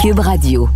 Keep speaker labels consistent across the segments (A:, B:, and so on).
A: Cube Radio.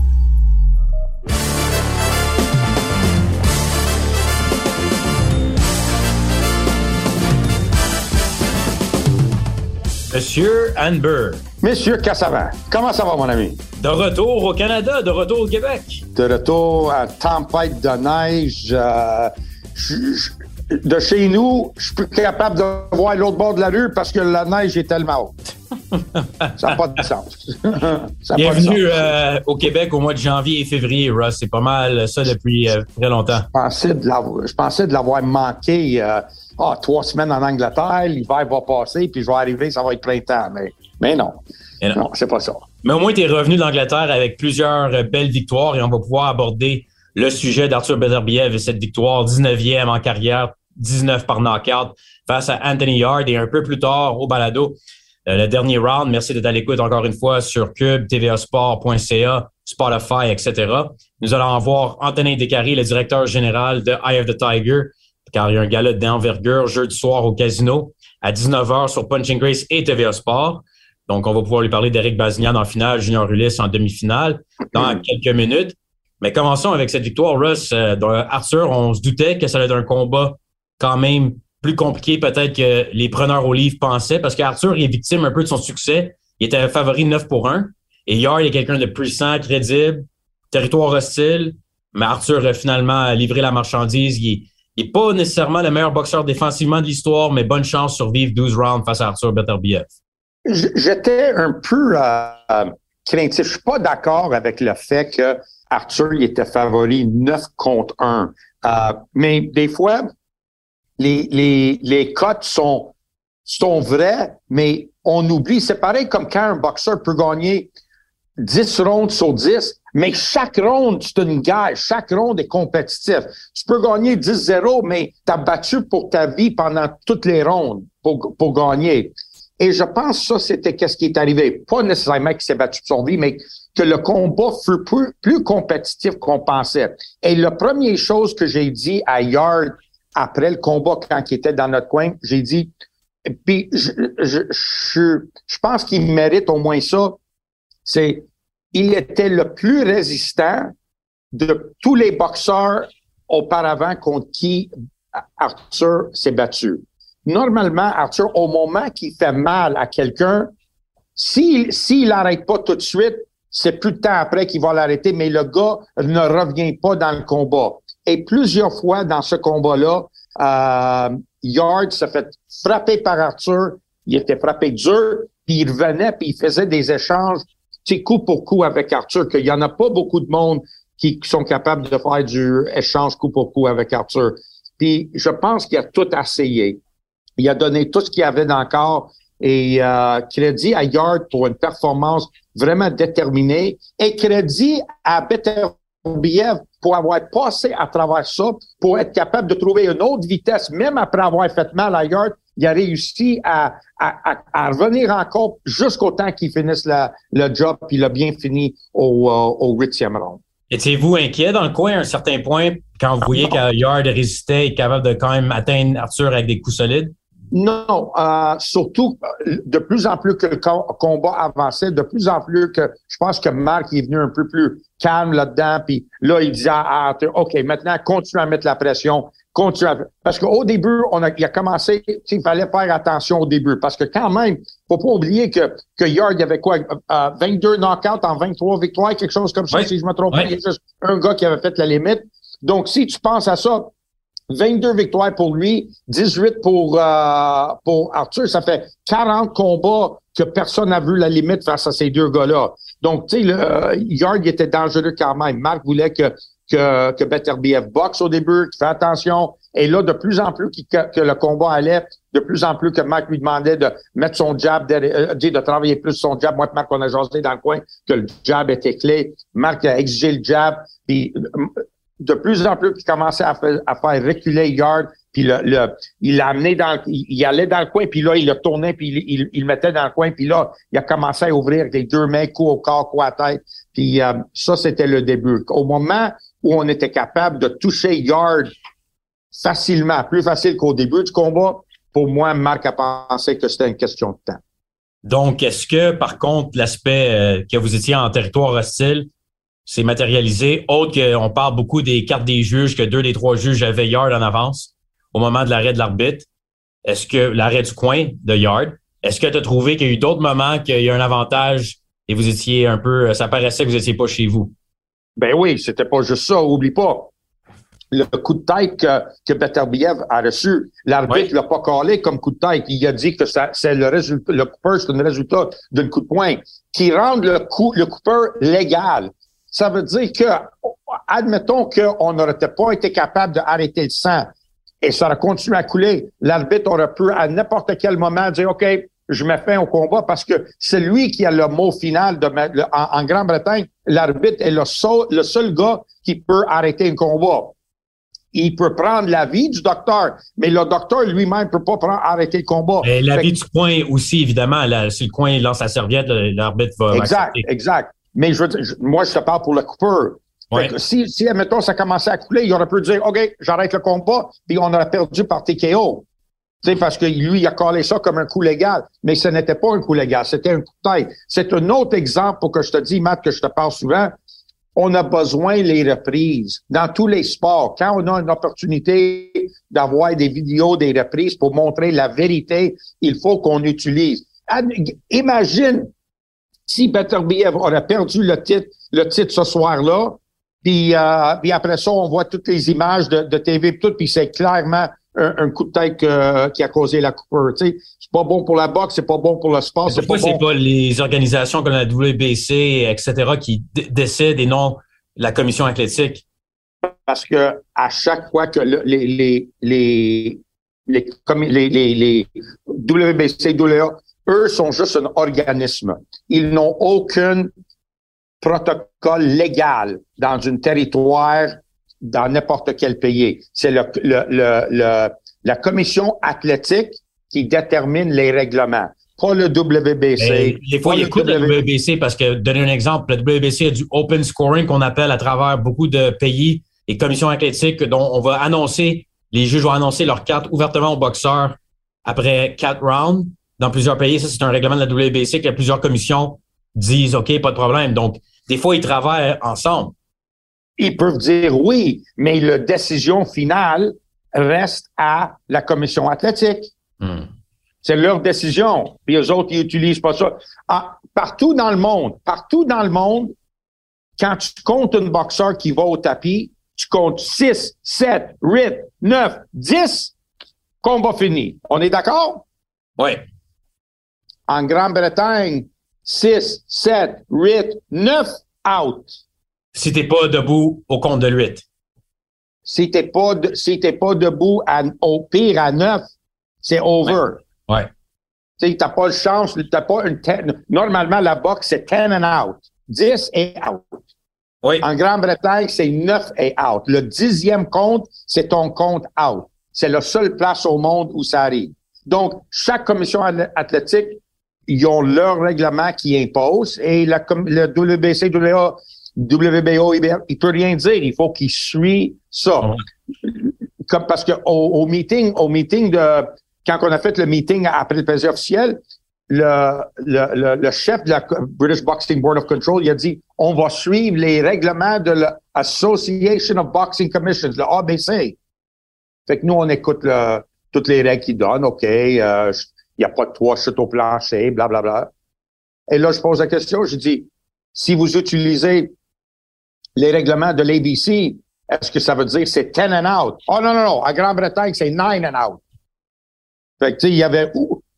B: Monsieur Anber.
C: Monsieur Cassavant, comment ça va, mon ami?
B: De retour au Canada, de retour au Québec.
C: De retour à tempête de neige. Euh, je- je- de chez nous, je suis plus capable de voir l'autre bord de la rue parce que la neige est tellement haute. ça n'a pas de sens. ça.
B: Bienvenue euh, au Québec au mois de janvier et février, Russ. C'est pas mal ça depuis euh, très longtemps.
C: Je pensais de l'avoir- manqué euh, ah, trois semaines en Angleterre, l'hiver va passer, puis je vais arriver, ça va être printemps. Mais, mais non,
B: Et non.
C: non, c'est pas ça.
B: Mais au moins, tu es revenu d'Angleterre avec plusieurs euh, belles victoires et on va pouvoir aborder le sujet d'Arthur Beterbiev et cette victoire 19e en carrière, 19 par knockout face à Anthony Yard et un peu plus tard au balado. Euh, le dernier round, merci d'être à l'écoute encore une fois sur Cube, tvasport.ca, Spotify, etc. Nous allons voir Anthony Descaries, le directeur général de Eye of the Tiger, car il y a un gala d'envergure jeudi soir au casino à 19h sur Punching Grace et TVA Sport. Donc, on va pouvoir lui parler d'Éric Bazignan en finale, Junior Ulysse en demi-finale dans quelques minutes. Mais commençons avec cette victoire, Russ. Euh, Arthur, on se doutait que ça allait être un combat quand même plus compliqué peut-être que les preneurs au livre pensaient, parce qu'Arthur est victime un peu de son succès. Il était favori 9 pour 1. Et Yard est quelqu'un de puissant, crédible, territoire hostile. Mais Arthur a finalement livré la marchandise. Il n'est pas nécessairement le meilleur boxeur défensivement de l'histoire, mais bonne chance de survivre 12 rounds face à Arthur Beterbiev.
C: J'étais un peu euh, craintif. Je suis pas d'accord avec le fait que Arthur il était favori 9 contre 1. Euh, mais des fois, les, les, les cotes sont, sont vraies, mais on oublie. C'est pareil comme quand un boxeur peut gagner 10 rondes sur 10, mais chaque ronde, c'est une guerre. Chaque ronde est compétitif. Tu peux gagner 10-0, mais tu as battu pour ta vie pendant toutes les rondes pour, pour gagner. Et je pense que ça, c'était qu'est-ce qui est arrivé. Pas nécessairement qu'il s'est battu pour son vie, mais que le combat fut plus, plus compétitif qu'on pensait. Et la première chose que j'ai dit à Yard après le combat, quand il était dans notre coin, j'ai dit, puis je, je, je, je pense qu'il mérite au moins ça, c'est il était le plus résistant de tous les boxeurs auparavant contre qui Arthur s'est battu. Normalement, Arthur, au moment qu'il fait mal à quelqu'un, s'il s'il l'arrête pas tout de suite, c'est plus de temps après qu'il va l'arrêter, mais le gars ne revient pas dans le combat. Et plusieurs fois dans ce combat-là, euh, Yard se fait frapper par Arthur. Il était frappé dur, puis il revenait, puis il faisait des échanges, coup pour coup avec Arthur, qu'il y en a pas beaucoup de monde qui, sont capables de faire du échange coup pour coup avec Arthur. Puis je pense qu'il a tout essayé. Il a donné tout ce qu'il avait dans le corps et euh, crédit à Yard pour une performance vraiment déterminée et crédit à Pour avoir passé à travers ça, pour être capable de trouver une autre vitesse, même après avoir fait mal à Yard, il a réussi à, à, à, revenir encore jusqu'au temps qu'il finisse la, le job, puis il a bien fini au, euh, au huitième round.
B: Étiez-vous inquiet dans le coin à un certain point quand vous voyez que Yard résistait et capable de quand même atteindre Arthur avec des coups solides?
C: Non, euh, surtout de plus en plus que le combat avançait, de plus en plus que je pense que Marc est venu un peu plus calme là-dedans, puis là il disait à Arthur, ok, maintenant continue à mettre la pression, continue à... parce qu'au début on a, il a commencé, il fallait faire attention au début, parce que quand même, faut pas oublier que que Yard avait quoi, euh, 22 knockouts en 23 victoires, quelque chose comme ça,
B: Oui.
C: si je me trompe
B: Oui.
C: pas, il y a juste un gars qui avait fait la limite. Donc si tu penses à ça, 22 victoires pour lui, 18 pour, euh, pour Arthur. Ça fait 40 combats que personne n'a vu la limite face à ces deux gars-là. Donc, tu sais, euh, Yard était dangereux quand même. Marc voulait que, que, que Beterbiev boxe au début, qu'il fait attention. Et là, de plus en plus que, le combat allait, de plus en plus que Marc lui demandait de mettre son jab, derrière- euh, de travailler plus son jab. Moi, Marc, on a jasé dans le coin que le jab était clé. Marc a exigé le jab. Puis, euh, de plus en plus qu'il commençait à faire, à faire reculer Yard, puis le, le- il l'a dans, il, il allait dans le coin, puis là, il le tournait, puis il, il, il le mettait dans le coin, puis là, il a commencé à ouvrir les deux mains, coup au corps, coup à tête. Puis euh, ça, c'était le début. Au moment où on était capable de toucher Yard facilement, plus facile qu'au début du combat, pour moi, Marc a pensé que c'était une question de temps.
B: Donc, est-ce que, par contre, l'aspect euh, que vous étiez en territoire hostile, s'est matérialisé, autre qu'on parle beaucoup des cartes des juges, que deux des trois juges avaient Yard en avance au moment de l'arrêt de l'arbitre. Est-ce que l'arrêt du coin de Yard, est-ce que tu as trouvé qu'il y a eu d'autres moments qu'il y a un avantage et vous étiez un peu, ça paraissait que vous étiez pas chez vous?
C: Ben oui, c'était pas juste ça. Oublie pas. Le coup de tête que, que Beterbiev a reçu, l'arbitre l'a pas collé comme coup de tête. Il a dit que ça, c'est le résultat, le coupeur, c'est le résultat d'un coup de poing qui rend le coup, le coupeur légal. Ça veut dire que, admettons qu'on n'aurait pas été capable d'arrêter le sang et ça aurait continué à couler. L'arbitre aurait pu à n'importe quel moment dire, OK, je me fais au combat parce que c'est lui qui a le mot final de en, Grande-Bretagne. L'arbitre est le seul, le seul gars qui peut arrêter un combat. Il peut prendre l'avis du docteur, mais le docteur lui-même peut pas prendre, arrêter le combat.
B: L'avis du coin aussi, évidemment. si le coin lance sa serviette, l'arbitre va.
C: Exact, exact. Mais je veux dire, moi, je te parle pour le coupeur. Si, si, admettons, ça commençait à couler, il aurait pu dire, OK, j'arrête le combat, puis on aurait perdu par TKO sais, parce que lui, il a collé ça comme un coup légal. Mais ce n'était pas un coup légal, c'était un coup de tête. C'est un autre exemple pour que je te dis, Matt, que je te parle souvent. On a besoin les reprises dans tous les sports. Quand on a une opportunité d'avoir des vidéos, des reprises pour montrer la vérité, il faut qu'on utilise. Imagine si Beterbiev aurait perdu le titre, le titre ce soir-là, puis, euh, puis après ça, on voit toutes les images de, de TV et tout, puis c'est clairement un, coup de tête qui a causé la coupure. C'est pas bon pour la boxe, c'est pas bon pour le sport.
B: C'est Pourquoi c'est pas les organisations comme la WBC, etc., qui décident et non la commission athlétique?
C: Parce que à chaque fois que les, les, les, les, les, les, les WBC, WA, eux sont juste un organisme. Ils n'ont aucun protocole légal dans un territoire dans n'importe quel pays. C'est le, le, le, la commission athlétique qui détermine les règlements, pas le WBC.
B: des fois, il écoute le WBC parce que, donner un exemple, le WBC a du open scoring qu'on appelle à travers beaucoup de pays et commissions athlétiques dont on va annoncer, les juges vont annoncer leur carte ouvertement aux boxeurs après quatre rounds. Dans plusieurs pays, ça, c'est un règlement de la WBC que plusieurs commissions disent, OK, pas de problème. Donc, des fois, ils travaillent ensemble.
C: Ils peuvent dire oui, mais la décision finale reste à la commission athlétique. Hmm. C'est leur décision. Puis eux autres, ils utilisent pas ça. Ah, partout dans le monde, partout dans le monde, quand tu comptes un boxeur qui va au tapis, tu comptes 6, 7, 8, 9, 10, combat fini. On est d'accord?
B: Oui.
C: En Grande-Bretagne, 6, 7, 8, 9, out
B: si t'es pas debout au compte de 8.
C: Si t'es pas, si t'es pas debout au pire à 9, c'est over.
B: Ouais.
C: Tu sais, t'as pas de chance, t'as pas une Normalement, la boxe, c'est 10 and out. 10 et out.
B: Oui.
C: En Grande-Bretagne, c'est 9 et out. Le dixième compte, c'est ton compte out. C'est la seule place au monde où ça arrive. Donc, chaque commission athlétique, ils ont leur règlement qui impose et la, le WBC, WA, WBO, il peut rien dire. Il faut qu'il suit ça. Comme parce que au, meeting, au meeting de quand on a fait le meeting après le plaisir officiel, le, le, le, chef de la British Boxing Board of Control, il a dit on va suivre les règlements de l'Association of Boxing Commissions, le ABC. Fait que nous, on écoute le, toutes les règles qu'il donne. OK, euh, il n'y a pas de trois chutes au plancher, blablabla. Bla, bla. Et là, je pose la question, je dis, si vous utilisez les règlements de l'ABC, est-ce que ça veut dire c'est 10 and out? Oh non, non, non. À Grande-Bretagne, c'est 9 and out. Fait que, tu sais, il avait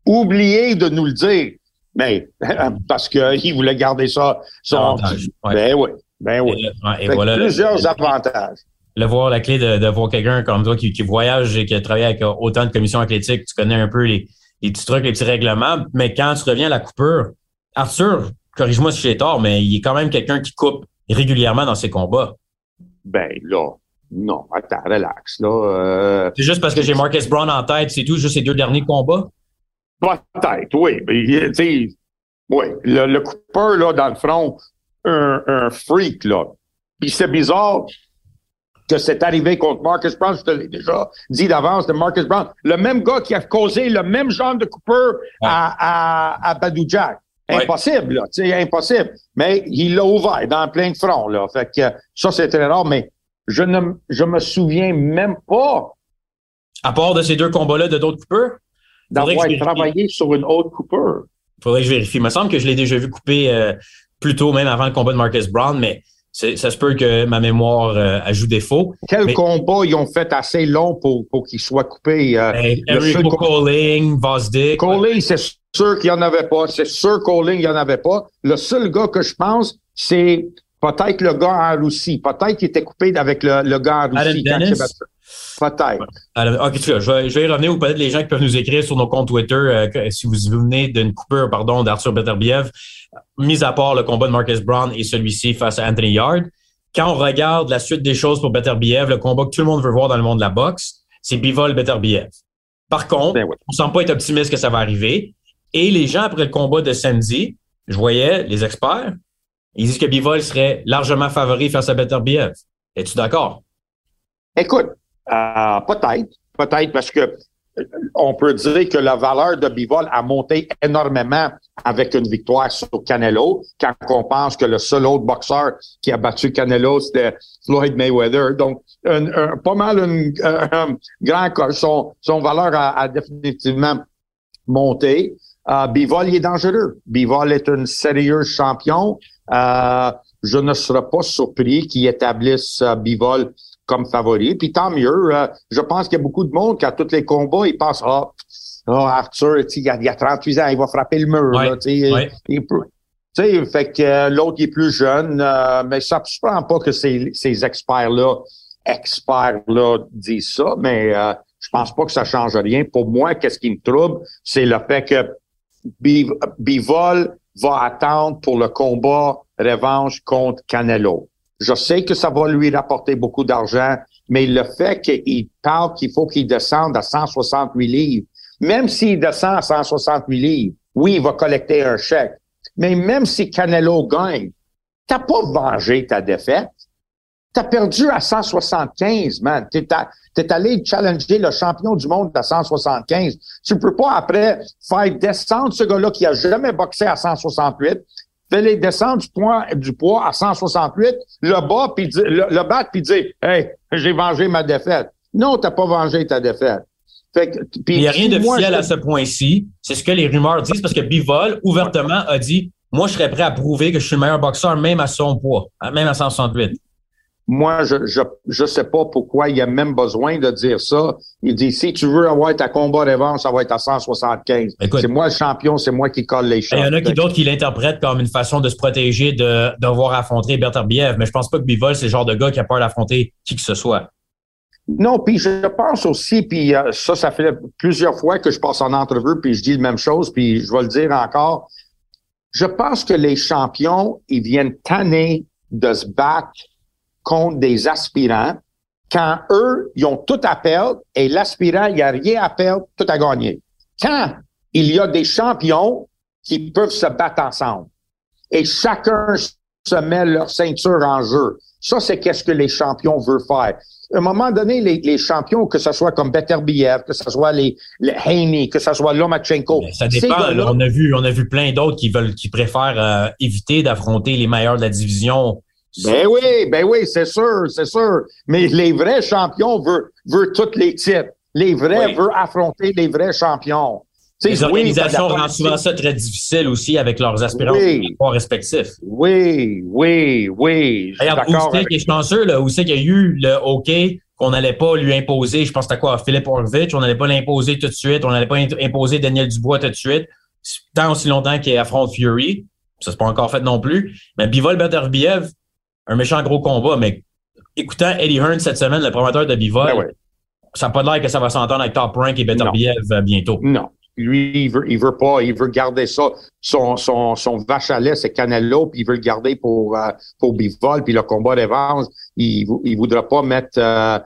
C: oublié de nous le dire. Mais, parce qu'il voulait garder ça. Son, Ben oui. Ben oui. Et, voilà, plusieurs avantages.
B: Le voir, la clé de, voir quelqu'un comme toi qui, voyage et qui a travaillé avec autant de commissions athlétiques, tu connais un peu les, les petits trucs, les petits règlements. Mais quand tu reviens à la coupure, Arthur, corrige-moi si j'ai tort, mais il est quand même quelqu'un qui coupe régulièrement dans ses combats.
C: Ben là, non, attends, relax. Là, euh,
B: C'est juste parce que j'ai Marcus Brown en tête, c'est tout, juste ses deux derniers combats?
C: Peut-être, oui. Mais, oui, le, le coupeur, là, dans le front, un, un freak, là. Puis c'est bizarre. Que c'est arrivé contre Marcus Brown. Je te l'ai déjà dit d'avance de Marcus Brown. Le même gars qui a causé le même genre de coupeur à, à, à Badou Jack. Impossible, là, tu sais, impossible. Mais il l'a ouvert dans plein de fronts, là. Fait que ça, c'est très rare, mais je ne je me souviens même pas.
B: À part de ces deux combats-là de d'autres coupeurs?
C: D'avoir travaillé sur une autre coupeur.
B: Faudrait que je vérifie. Il me semble que je l'ai déjà vu couper euh, plus tôt, même avant le combat de Marcus Brown, mais ça se peut que ma mémoire euh, ajoute défaut.
C: Quel combat ils ont fait assez long pour, pour qu'il soit coupé?
B: Euh, ben, Enrico Colling, Vosdick.
C: Colling, c'est sûr qu'il n'y en avait pas. C'est sûr Colling, il n'y en avait pas. Le seul gars que je pense, c'est peut-être le gars en Russie. Peut-être qu'il était coupé avec le, le gars en Russie. Peut-être.
B: OK, tu vois, je, vais, je vais y revenir ou peut-être les gens qui peuvent nous écrire sur nos comptes Twitter euh, si vous venez d'une coupure pardon, d'Arthur Beterbiev mis à part le combat de Marcus Brown et celui-ci face à Anthony Yard, quand on regarde la suite des choses pour Beterbiev, le combat que tout le monde veut voir dans le monde de la boxe, c'est Bivol Beterbiev. Par contre, ben on semble pas être optimiste que ça va arriver. Et les gens, après le combat de samedi, je voyais les experts, ils disent que Bivol serait largement favori face à Beterbiev. Es-tu d'accord?
C: Écoute, euh, peut-être. Peut-être parce que on peut dire que la valeur de Bivol a monté énormément avec une victoire sur Canelo, quand on pense que le seul autre boxeur qui a battu Canelo, c'était Floyd Mayweather. Donc, pas mal un, grand... Son, son valeur a, définitivement monté. Euh, Bivol, il est dangereux. Bivol est un sérieux champion. Euh, je ne serais pas surpris qu'il établisse euh, Bivol comme favori. Puis tant mieux. Euh, je pense qu'il y a beaucoup de monde qui a tous les combats, ils pensent Ah, oh, Arthur, il a, il a 38 ans, il va frapper le mur. Là, il, il peut, fait que euh, l'autre est plus jeune, euh, mais ça ne prend pas que ces, ces experts-là, experts-là disent ça, mais je pense pas que ça change rien. Pour moi, qu'est-ce qui me trouble, c'est le fait que Bivol va attendre pour le combat revanche contre Canelo. Je sais que ça va lui rapporter beaucoup d'argent, mais le fait qu'il parle qu'il faut qu'il descende à 168 livres, même s'il descend à 168 livres, oui, il va collecter un chèque. Mais même si Canelo gagne, t'as pas vengé ta défaite. T'as perdu à 175, man. T'es, es allé challenger le champion du monde à 175. Tu peux pas après faire descendre ce gars-là qui a jamais boxé à 168, fais-les descendre du poids, du poids à 168, le bas, puis le, le battre, puis dire Hey, j'ai vengé ma défaite. Non, t'as pas vengé ta défaite.
B: Fait que, Il n'y a rien d'officiel à ce point-ci. C'est ce que les rumeurs disent parce que Bivol, ouvertement, a dit Moi, je serais prêt à prouver que je suis le meilleur boxeur, même à son poids, même à 168.
C: Moi, je, je je sais pas pourquoi il y a même besoin de dire ça. Il dit si tu veux avoir ta combat revanche, ça va être à 175. C'est moi le champion, c'est moi qui colle les choses.
B: Il y en a qui d'autres qui l'interprètent comme une façon de se protéger de devoir affronter Berterbiev, mais je pense pas que Bivol c'est le genre de gars qui a peur d'affronter qui que ce soit.
C: Non, puis je pense aussi, puis euh, ça, ça fait plusieurs fois que je passe en entrevue, puis je dis la même chose, puis je vais le dire encore. Je pense que les champions, ils viennent tanner de se battre contre des aspirants quand eux, ils ont tout à perdre et l'aspirant, il n'y a rien à perdre, tout à gagner. Quand il y a des champions qui peuvent se battre ensemble et chacun se met leur ceinture en jeu, ça, c'est qu'est-ce que les champions veulent faire. À un moment donné, les, champions, que ce soit comme Beterbiev, que ce soit les, les Haney, que ce soit Lomachenko.
B: ça dépend. on a vu, on a vu plein d'autres qui veulent, qui préfèrent euh, éviter d'affronter les meilleurs de la division
C: ben oui, ben oui, c'est sûr, c'est sûr. Mais les vrais champions veulent, veulent tous les titres. Les vrais veulent affronter les vrais champions.
B: les organisations rendent souvent ça très difficile aussi avec leurs aspirants respectifs.
C: Oui, oui, oui.
B: Regarde, Usyk est chanceux, là. Usyk a eu le OK qu'on n'allait pas lui imposer, je pense à quoi, à Philippe Orvich, on n'allait pas l'imposer tout de suite, on n'allait pas imposer Daniel Dubois tout de suite, tant aussi longtemps qu'il affronte Fury. Ça, c'est pas encore fait non plus. Mais Bivol Beterbiev, un méchant gros combat, mais écoutant Eddie Hearn cette semaine, le promoteur de Bivol, ben ça n'a pas l'air que ça va s'entendre avec Top Rank et Better euh, bientôt.
C: Non. Lui, il veut, il veut pas, il veut garder ça. Son, son, son vache à lait, c'est Canelo, puis il veut le garder pour, euh, pour Bivol, puis le combat revanche, il, il voudra pas mettre euh,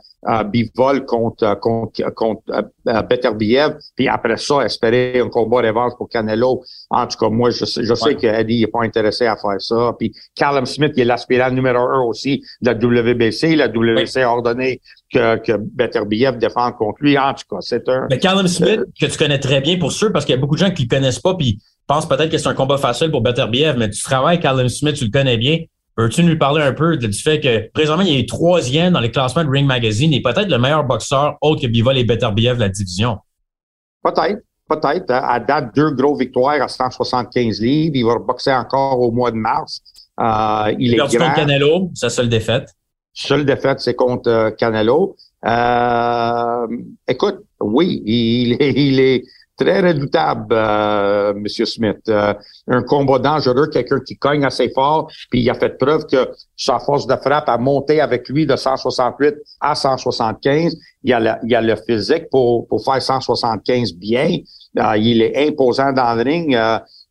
C: bivol contre contre contre euh, Beterbiev, puis après ça espérer un combat revanche pour Canelo. En tout cas, moi je sais, je sais que Eddie est pas intéressé à faire ça. Puis Callum Smith, qui est l'aspirant numéro un aussi de la WBC, la WBC a ordonné que, que Beterbiev défende contre lui. En tout cas, c'est un.
B: Mais Callum Smith, que tu connais très bien pour sûr, parce qu'il y a beaucoup de gens qui le connaissent pas, puis pensent peut-être que c'est un combat facile pour Beterbiev, mais tu travailles Callum Smith, tu le connais bien. Peux-tu nous parler un peu du fait que présentement, il est troisième dans les classements de Ring Magazine et peut-être le meilleur boxeur autre que Bivol et Beterbiev de la division?
C: Peut-être, peut-être. À date, deux gros victoires à 175 livres. Il va boxer encore au mois de mars. Euh, il, est grand. contre
B: Canelo, sa seule défaite.
C: Seule défaite, c'est contre euh, Canelo. Euh, écoute, oui, il est, il est très redoutable, euh, Monsieur Smith. Euh, un combat dangereux, quelqu'un qui cogne assez fort, puis il a fait preuve que sa force de frappe a monté avec lui de 168 à 175. Il a le, il a le physique pour, pour faire 175 bien. Euh, il est imposant dans le ring.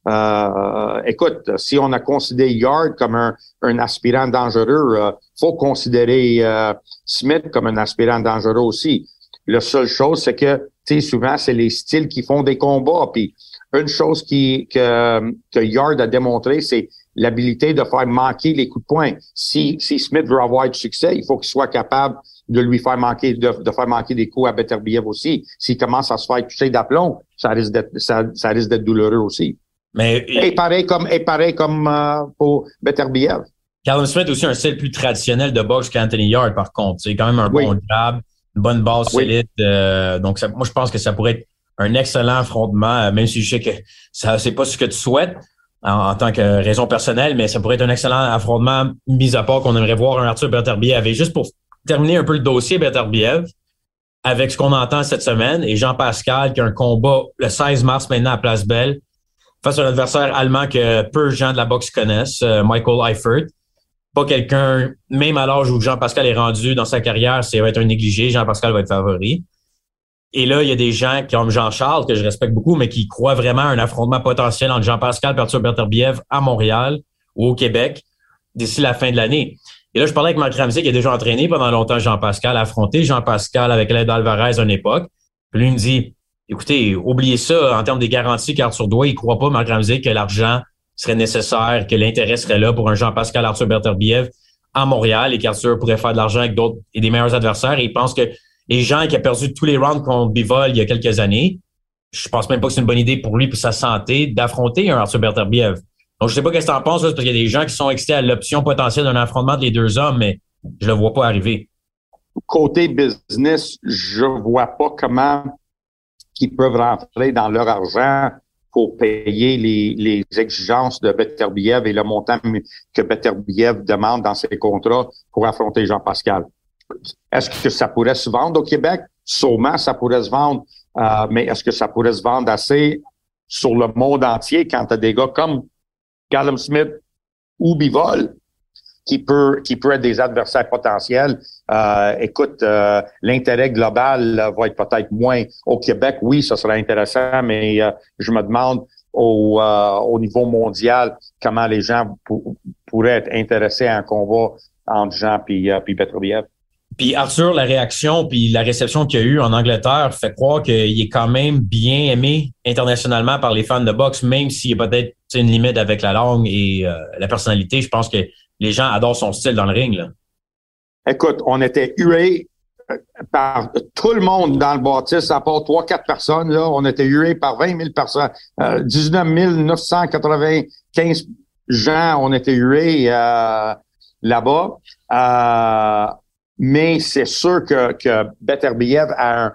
C: Euh, écoute, si on a considéré Yard comme un, un aspirant dangereux, faut considérer Smith comme un aspirant dangereux aussi. La seule chose, c'est que souvent, c'est les styles qui font des combats. Puis une chose qui, que, que Yard a démontré, c'est l'habilité de faire manquer les coups de poing. Si, si Smith veut avoir du succès, il faut qu'il soit capable de lui faire manquer, de, de faire manquer des coups à Beterbiev aussi. S'il commence à se faire toucher d'aplomb, ça risque d'être, ça, ça risque d'être douloureux aussi. Mais, et pareil comme, et pareil comme euh, pour Beterbiev.
B: Callum Smith aussi un style plus traditionnel de boxe qu'Anthony Yard, par contre. C'est quand même un bon jab bonne base solide. Euh, donc, moi, je pense que ça pourrait être un excellent affrontement, euh, même si je sais que ça c'est pas ce que tu souhaites en, tant que raison personnelle, mais ça pourrait être un excellent affrontement, mis à part qu'on aimerait voir un Arthur Beterbiev. Et juste pour terminer un peu le dossier Beterbiev, avec ce qu'on entend cette semaine, et Jean-Pascal qui a un combat le 16 mars maintenant à Place Belle face à un adversaire allemand que peu de gens de la boxe connaissent, euh, Michael Eifert quelqu'un, même à l'âge où Jean-Pascal est rendu dans sa carrière, c'est va être un négligé, Jean-Pascal va être favori. Et là, il y a des gens comme Jean-Charles, que je respecte beaucoup, mais qui croient vraiment à un affrontement potentiel entre Jean-Pascal Arthur Berterbiev à Montréal ou au Québec d'ici la fin de l'année. Et là, je parlais avec Marc Ramsey, qui a déjà entraîné pendant longtemps Jean-Pascal, affronté Jean-Pascal avec l'aide d'Alvarez à une époque. Puis lui, me dit, écoutez, oubliez ça en termes des garanties qu'Arthur doit. Il croit pas, Marc Ramsey, que l'argent serait nécessaire, que l'intérêt serait là pour un Jean-Pascal Arthur Berterbiev à Montréal et qu'Arthur pourrait faire de l'argent avec d'autres et des meilleurs adversaires. Et il pense que les gens qui a perdu tous les rounds contre Bivol il y a quelques années, je pense même pas que c'est une bonne idée pour lui, pour sa santé, d'affronter un Arthur Berterbiev. Donc, je sais pas qu'est-ce que tu en penses, parce qu'il y a des gens qui sont excités à l'option potentielle d'un affrontement des deux hommes, mais je le vois pas arriver.
C: Côté business, je vois pas comment ils peuvent rentrer dans leur argent pour payer les, les exigences de Beterbiev et le montant que Beterbiev demande dans ses contrats pour affronter Jean-Pascal. Est-ce que ça pourrait se vendre au Québec? Sûrement, ça pourrait se vendre, euh, mais est-ce que ça pourrait se vendre assez sur le monde entier quand tu des gars comme Callum Smith ou Bivol? Qui peut qui peut être des adversaires potentiels. Euh, écoute, euh, l'intérêt global va être peut-être moins au Québec. Oui, ça serait intéressant, mais euh, je me demande au, au niveau mondial comment les gens pourraient être intéressés à un combat entre Jean puis, puis.
B: Puis Arthur, la réaction puis la réception qu'il y a eu en Angleterre fait croire qu'il est quand même bien aimé internationalement par les fans de boxe, même s'il y a peut-être une limite avec la langue et la personnalité. Je pense que les gens adorent son style dans le ring. Là.
C: Écoute, on était hué euh, par tout le monde dans le bâtisse, à part trois, quatre personnes. Là, on était hué par 20 000 personnes. Euh, 19 995 gens ont été hués euh, là-bas. Euh, mais c'est sûr que, que Beterbiev a un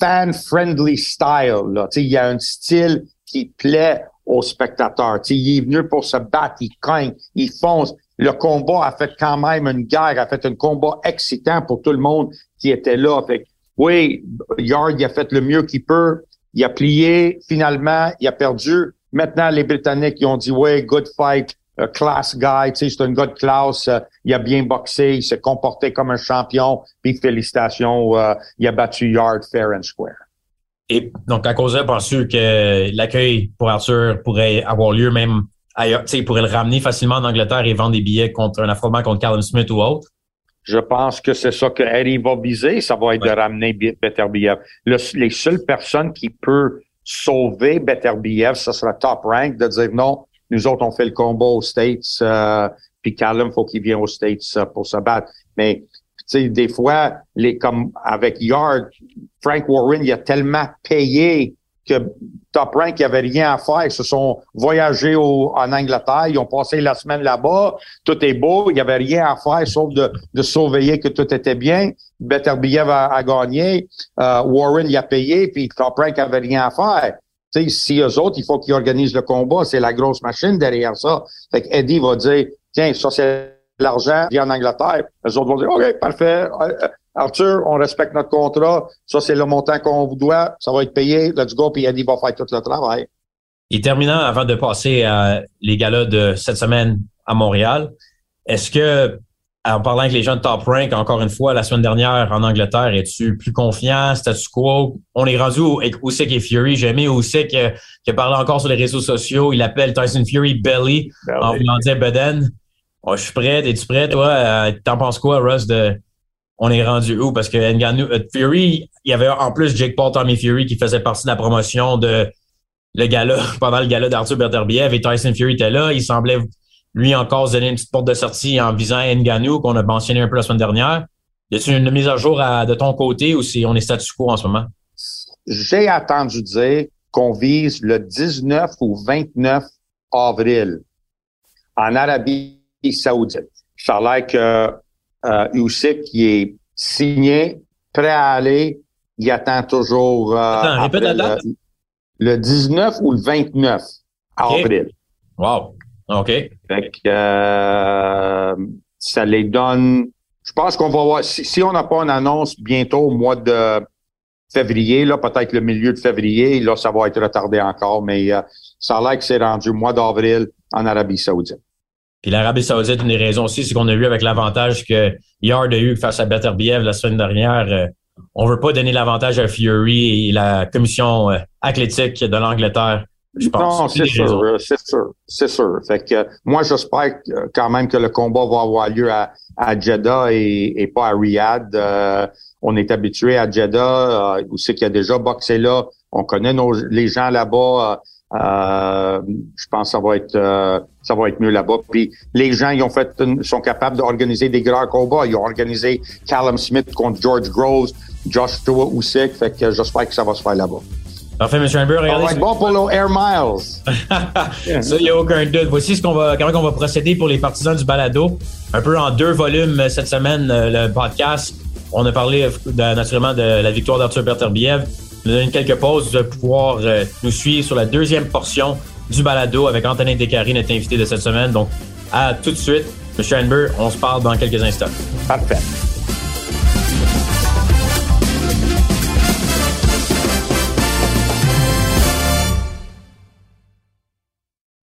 C: fan-friendly style. Là. il y a un style qui plaît aux spectateurs. il est venu pour se battre, il cogne, il fonce le combat a fait quand même une guerre, a fait un combat excitant pour tout le monde qui était là. Fait oui, Yard il a fait le mieux qu'il peut. Il a plié, finalement, il a perdu. Maintenant, les Britanniques, ils ont dit, oui, good fight, class guy, tu sais, c'est un gars de classe, euh, il a bien boxé, il s'est comporté comme un champion, puis félicitations, euh, il a battu Yard fair and square.
B: Et donc, à cause de ça, penses-tu que l'accueil pour Arthur pourrait avoir lieu même ailleurs. Il pourrait le ramener facilement en Angleterre et vendre des billets contre un affrontement contre Callum Smith ou autre.
C: je pense que c'est ça que Eddie va viser, ça va être de ramener Beterbiev. les seules personnes qui peuvent sauver Beterbiev, ce sera top rank de dire non, nous autres on fait le combo aux States, euh, puis Callum faut qu'il vienne aux States euh, pour se battre. Mais tu sais, des fois, les comme avec Yard, Frank Warren, il a tellement payé que Top Rank, il avait rien à faire. Ils se sont voyagés en Angleterre. Ils ont passé la semaine là-bas. Tout est beau. Il n'y avait rien à faire sauf de, surveiller que tout était bien. Beterbiev a, a gagné. Euh, Warren, il a payé. Puis Top Rank avait rien à faire. Si eux autres, il faut qu'ils organisent le combat. C'est la grosse machine derrière ça. Fait Eddie va dire, tiens, ça c'est l'argent, vient en Angleterre. Les autres vont dire, OK, parfait. Euh, Arthur, on respecte notre contrat. Ça, c'est le montant qu'on vous doit. Ça va être payé. Let's go. Puis Eddie va faire tout le travail.
B: Et terminant, avant de passer à les galas de cette semaine à Montréal, est-ce que, en parlant avec les gens de Top Rank, encore une fois, la semaine dernière en Angleterre, es-tu plus confiant? Statu quo? On est rendu avec Usyk et Fury. J'ai aimé Usyk qui, qui a parlé encore sur les réseaux sociaux. Il appelle Tyson Fury Belly, en voulant dire Beden. Oh, je suis prêt. Es-tu prêt, toi? Euh, t'en penses quoi, Russ, de on est rendu où? Parce que Ngannou, euh, Fury, il y avait en plus Jake Paul, Tommy Fury qui faisait partie de la promotion de le gala, pendant le gala d'Arthur Berterbiev et Tyson Fury était là. Il semblait, lui, encore se donner une petite porte de sortie en visant Ngannou qu'on a mentionné un peu la semaine dernière. Y a-t-il une mise à jour de ton côté ou si on est statu quo en ce moment?
C: J'ai attendu dire qu'on vise le 19 ou 29 avril en Arabie saoudite. Ça que euh, Usyk qui est signé, prêt à aller. Il attend toujours. Euh,
B: Attends, répète la date.
C: Le, 19 ou le 29 avril.
B: Wow. OK.
C: Fait que, euh, ça les donne. Je pense qu'on va voir. Si, on n'a pas une annonce bientôt au mois de février, là, peut-être le milieu de février, là, ça va être retardé encore, mais euh, ça a l'air que c'est rendu au mois d'avril en Arabie Saoudite.
B: Puis l'Arabie Saoudite, une des raisons aussi, c'est qu'on a vu avec l'avantage que Yard a eu face à Beterbiev la semaine dernière. Euh, on veut pas donner l'avantage à Fury et la commission euh, athlétique de l'Angleterre.
C: Je pense. Non, c'est sûr, c'est sûr, c'est sûr. Fait que moi, j'espère quand même que le combat va avoir lieu à, Jeddah et, pas à Riyad. Euh, on est habitué à Jeddah, euh, où c'est qu'il y a déjà boxé là. On connaît nos, les gens là-bas. Euh, je pense que ça va être euh, ça va être mieux là-bas. Puis les gens, ils ont fait sont capables d'organiser des grands combats. Ils ont organisé Callum Smith contre George Groves, Joshua Usyk. Fait que j'espère que ça va se faire là-bas.
B: Parfait, M. Humber, regardez.
C: Ça va être bon pour nos Air Miles.
B: ça, il n'y a aucun doute. Voici ce qu'on va, comment on va procéder pour les partisans du balado. Un peu en deux volumes cette semaine, euh, le podcast. On a parlé naturellement de la victoire d'Arthur Berterbiev nous donner quelques pauses, de pouvoir euh, nous suivre sur la deuxième portion du balado avec Anthony Descaries, notre invité de cette semaine. Donc, à tout de suite. Monsieur Amber, on se parle dans quelques instants.
C: Parfait.